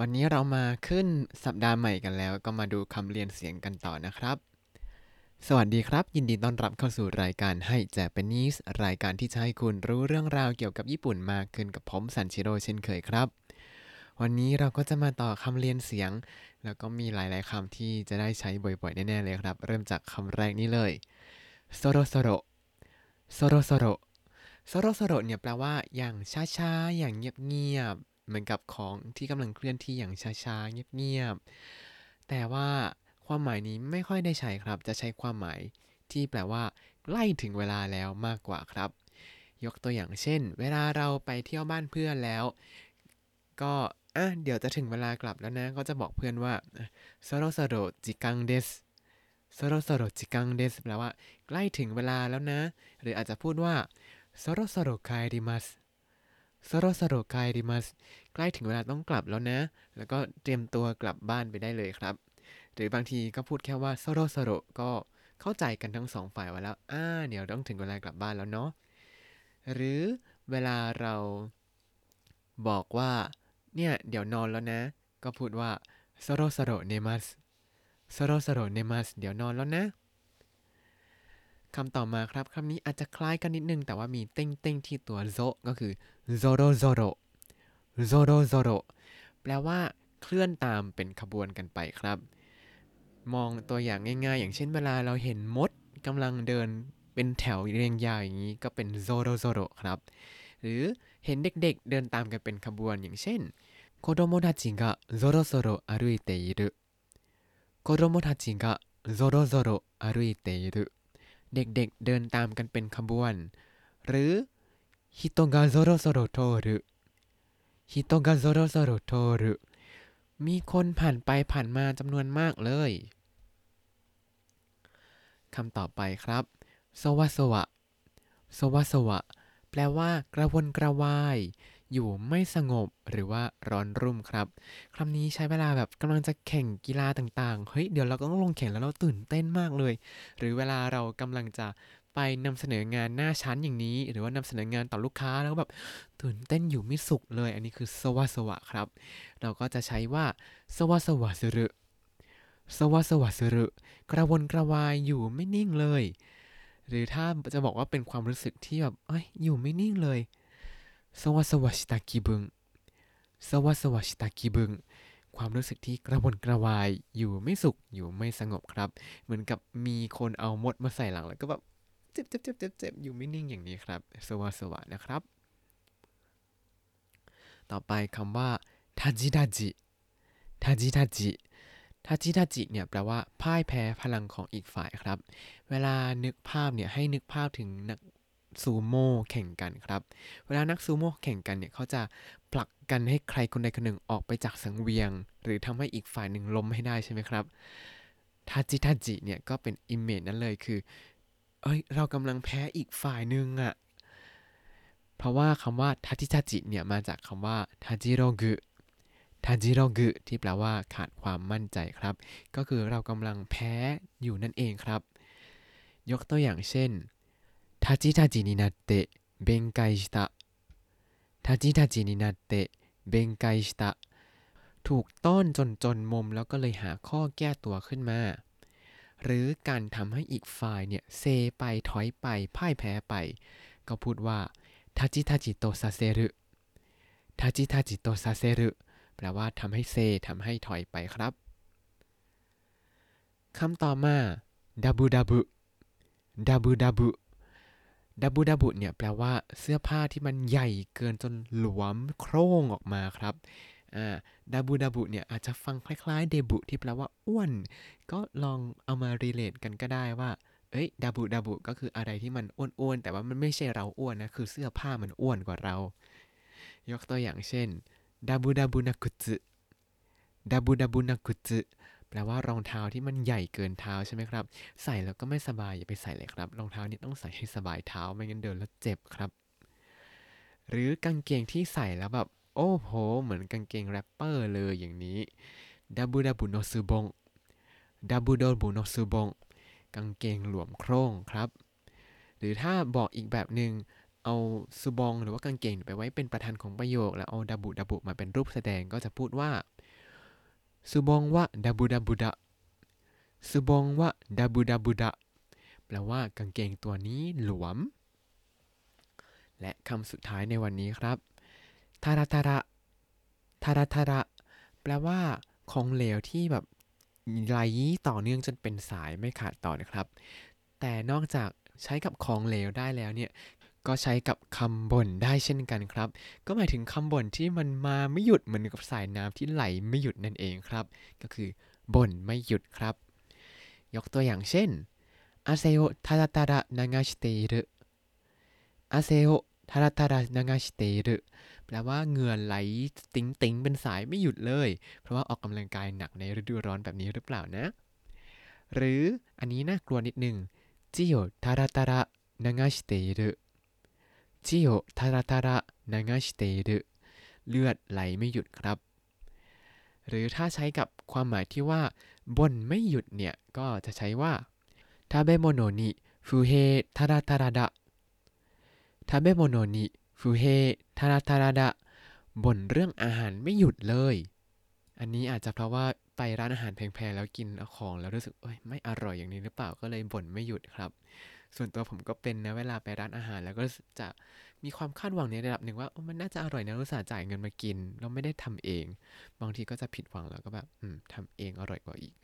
วันนี้เรามาขึ้นสัปดาห์ใหม่กันแล้ว ก็มาดูคำเลียนเสียงกันต่อนะครับ สวัสดีครับ ยินดีต้อนรับเข้าสู่รายการ Hi Japanese รายการที่จะให้คุณรู้เรื่องราวเกี่ยวกับญี่ปุ่นมากขึ้นกับผมซันชิโร่เช่นเคยครับ วันนี้เราก็จะมาต่อคำเลียนเสียง แล้วก็มีหลาย ๆคำที่จะได้ใช้บ่อย ๆ แน่ ๆ เลยครับ เริ่มจากคำแรกนี้เลยそろそろ そろそろ そろそろ เนี่ยแปลว่าอย่างช้าๆอย่างเงียบๆ เหมือนกับของที่กำลังเคลื่อนที่อย่างช้าๆเงียบๆแต่ว่าความหมายนี้ไม่ค่อยได้ใช้ครับ จะใช้ความหมายที่แปลว่าใกล้ถึงเวลาแล้วมากกว่าครับ ยกตัวอย่างเช่น เวลาเราไปเที่ยวบ้านเพื่อนแล้ว ก็อะเดี๋ยวจะถึงเวลากลับแล้วนะ ก็จะบอกเพื่อนว่าそろそろ時間です そろそろ時間です แปลว่า ใกล้ถึงเวลาแล้วนะ หรืออาจจะพูดว่าそろそろ帰ります そろそろ帰ります ใกล้ถึงเวลาต้องกลับแล้วนะ แล้วก็เตรียมตัวกลับบ้านไปได้เลยครับ หรือบางทีก็พูดแค่ว่าそろそろ ก็เข้าใจกันทั้งสองฝ่ายว่าแล้วอ่าเดี๋ยวต้องถึงเวลากลับบ้านแล้วเนาะหรือเวลาเราบอกว่า เนี่ย เดี๋ยวนอนแล้วนะ ก็พูดว่าそろそろ寝ますそろそろ寝ます เดี๋ยวนอนแล้วนะ คำต่อมาครับคำนี้อาจจะคล้ายกันนิดนึง แต่ว่ามี点々 ที่ตัว ぞ ก็คือ ぞろぞろ ぞろぞろ แปลว่าเคลื่อนตามเป็นขบวนกันไปครับ มองตัวอย่างง่ายๆ อย่างเช่นเวลาเราเห็นมดกำลังเดินเป็นแถวเรียงยาวอย่างนี้ก็เป็นぞろぞろ ครับ หรือเห็นเด็กๆ เดินตามกันเป็นขบวนอย่างเช่น子供たちがぞろぞろ歩いている 子供たちが เด็กๆเดินตามกันเป็นขบวน หรือ人がぞろぞろ通る 人がぞろぞろ通る มีคนผ่านไปผ่านมาจำนวนมากเลยคำต่อไปครับそわそわ そわそわแปลว่ากระวนกระวาย อยู่ไม่สงบหรือว่าร้อนรุ่มครับคำนี้ใช้เวลาแบบกำลังจะแข่งกีฬาต่างๆ เฮ้ย เดี๋ยวเราก็ต้องลงแข่งแล้วเราตื่นเต้นมากเลย หรือเวลาเรากำลังจะไปนำเสนองานหน้าชั้นอย่างนี้ หรือว่านำเสนองานต่อลูกค้าแล้วแบบตื่นเต้นอยู่ไม่สุขเลย อันนี้คือสวะสวะครับ เราก็จะใช้ว่าสวะสวะสรุสวะสวะสรุกระวนกระวายอยู่ไม่นิ่งเลย หรือถ้าจะบอกว่าเป็นความรู้สึกที่แบบเอ้ยอยู่ไม่นิ่งเลย สวะสวะชิตากิบุงสวะสวะชิตากิบุงความรู้สึกที่กระวนกระวายอยู่ไม่สุขอยู่ไม่สงบครับ เหมือนกับมีคนเอามดมาใส่หลังแล้วก็แบบเจ็บเจ็บเจ็บเจ็บเจ็บอยู่ไม่นิ่งอย่างนี้ครับ สวะสวะนะครับ ต่อไปคำว่าทาจิทาจิทาจิทาจิたじたじ เนี่ยแปลว่าพ่ายแพ้พลังของอีกฝ่ายครับ เวลานึกภาพเนี่ยให้นึกภาพถึงนัก ซูโม่แข่งกันครับ เวลานักซูโม่แข่งกันเนี่ยเขาจะผลักกันให้ใครคนใดคนหนึ่งออกไปจากสังเวียน หรือทำให้อีกฝ่ายหนึ่งล้มให้ได้ใช่ไหมครับたじたじ เนี่ยก็เป็น image นั้นเลยคือ เอ้ยเรากำลังแพ้อีกฝ่ายหนึ่งอะเพราะว่าคำว่าたじたじ เนี่ยมาจากคำว่าทาจิโรกุทาจิโรกุที่แปลว่าขาดความมั่นใจครับ ก็คือเรากำลังแพ้อยู่นั่นเองครับ ยกตัวอย่างเช่น ทาจิทาจินินาเตะเบงไกชิตะทาจิทาจินินาเตะเบงไกชิตะถูกต้อนจนจนมุมแล้วก็เลยหาข้อแก้ตัวขึ้นมา หรือการทำให้อีกฝ่ายเนี่ยเซไปถอยไปพ่ายแพ้ไป ก็พูดว่าたじたじとさせる たじたじとさせる แปลว่าทำให้เซทำให้ถอยไปครับคำต่อมาだぶだぶ だぶだぶ だぶだぶ เนี่ยแปลว่าเสื้อผ้าที่มันใหญ่เกินจนหลวมโคร่งออกมาครับอ่าだぶだぶ เนี่ยอาจจะฟังคล้ายๆデブ ที่แปลว่าอ้วน ก็ลองเอามา relate กันก็ได้ว่า เอ้ยดับบุดับบุก็คืออะไรที่มันอ้วนๆแต่ว่ามันไม่ใช่เราอ้วนนะคือเสื้อผ้ามันอ้วนกว่าเรา ยกตัวอย่างเช่นดับบุดับบุนักุจดับบุดับบุนักุจ แปลว่ารองเท้าที่มันใหญ่เกินเท้าใช่ไหมครับ ใส่แล้วก็ไม่สบายอย่าไปใส่เลยครับรองเท้านี่ต้องใส่ให้สบายเท้าไม่งั้นเดินแล้วเจ็บครับ หรือกางเกงที่ใส่แล้วแบบโอ้โห เหมือนกางเกงแรปเปอร์เลยอย่างนี้ดับุดับบุโนซูบงดับุโดบุโนซูบงกางเกงหลวมโครงครับ หรือถ้าบอกอีกแบบหนึ่งเอาซูบองหรือว่ากางเกงไปไว้เป็นประธานของประโยค แล้วเอาดับบุดับุมาเป็นรูปแสดงก็จะพูดว่า สุบงวะดับูดับูดะสุบงวะดับูดับูดะแปลว่ากางเกงตัวนี้หลวม และคำสุดท้ายในวันนี้ครับทาราทาระทาราทาระแปลว่า ของเหลวที่แบบไหลต่อเนื่องจนเป็นสายไม่ขาดต่อนะครับ แต่นอกจากใช้กับของเหลวได้แล้วเนี่ย ก็ใช้กับคำบ่นได้เช่นกันครับ ก็หมายถึงคำบ่นที่มันมาไม่หยุดเหมือนกับสายน้ำที่ไหลไม่หยุดนั่นเองครับ ก็คือบ่นไม่หยุดครับ ยกตัวอย่างเช่นอาเซโอทาราทาระนางาชิเตรุอาเซโอทาราทาระนางาชิเตรุแปลว่าเหงื่อไหลติ๋งติ๋งเป็นสายไม่หยุดเลย เพราะว่าออกกำลังกายหนักในฤดูร้อนแบบนี้หรือเปล่านะ หรืออันนี้น่ากลัวนิดนึงจิโอทาราทาระนางาชิเตรุ จิโอทาราทาระนางาชิเตรุเลือดไหลไม่หยุดครับ หรือถ้าใช้กับความหมายที่ว่าบ่นไม่หยุดเนี่ย ก็จะใช้ว่าทาเบโมโนนิฟูเฮทาราทาระดะทาเบโมโนนิฟูเฮทาราทาราดะบ่นเรื่องอาหารไม่หยุดเลย อันนี้อาจจะเพราะว่าไปร้านอาหารแพงๆแล้วกินของแล้วรู้สึกเอ้ยไม่อร่อยอย่างนี้หรือเปล่าก็เลยบ่นไม่หยุดครับ ส่วนตัวผมก็เป็นนะเวลาไปร้านอาหาร แล้วก็จะมีความคาดหวังในระดับหนึ่งว่ามันน่าจะอร่อยนะรู้สึกจ่ายเงินมากิน เราไม่ได้ทำเอง บางทีก็จะผิดหวังแล้วก็แบบอืมทำเองอร่อยกว่าอีก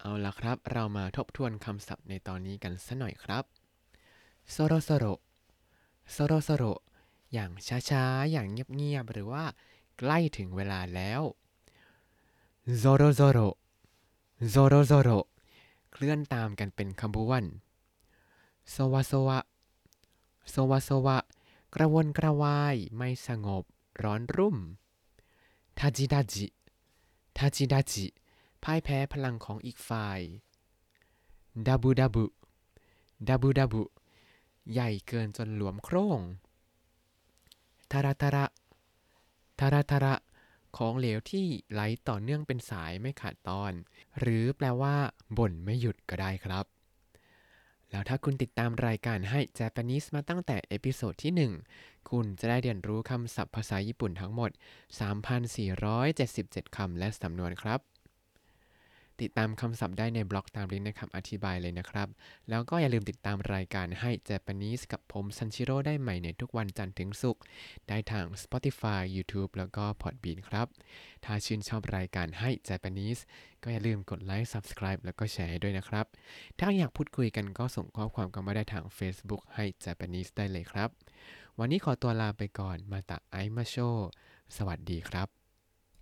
เอาละครับ เรามาทบทวนคำศัพท์ในตอนนี้กันสัหน่อยครับโซโรโซโรโซโรโซโรอย่างช้าๆ อย่างเงียบๆ หรือว่าใกล้ถึงเวลาแล้วぞろぞろ ぞろぞろ เคลื่อนตามกันเป็นขบวน そわそわ そわそわ กระวนกระวาย ไม่สงบ ร้อนรุ่ม たじたじ たじたじ พ่ายแพ้พลังของอีกฝ่าย だぶだぶ だぶだぶ ใหญ่เกินจนหลวมโคร่งたらたら たらたら ของเหลวที่ไหลต่อเนื่องเป็นสายไม่ขาดตอน หรือแปลว่าบ่นไม่หยุดก็ได้ครับ แล้วถ้าคุณติดตามรายการให้ Japanese มาตั้งแต่ episode ที่ 1 คุณจะได้เรียนรู้คำศัพท์ภาษาญี่ปุ่นทั้งหมด 3,477 คำและสำนวนครับ ติดตามคำศัพท์ได้ในบล็อกตามลิงก์ในคำอธิบายเลยนะครับ แล้วก็อย่าลืมติดตามรายการให้ Japanese กับผมซันชิโร่ได้ใหม่ในทุกวันจันทร์ถึงศุกร์ได้ทาง Spotify YouTube แล้วก็ Podbean ครับ ถ้าชื่นชอบรายการให้ Japanese ก็อย่าลืมกดไลค์ Subscribe แล้วก็แชร์ด้วยนะครับ ถ้าอยากพูดคุยกันก็ส่งข้อความกันมาได้ทาง Facebook Hi Japanese ได้เลยครับ วันนี้ขอตัวลาไปก่อนมาตะไอมาโช สวัสดีครับ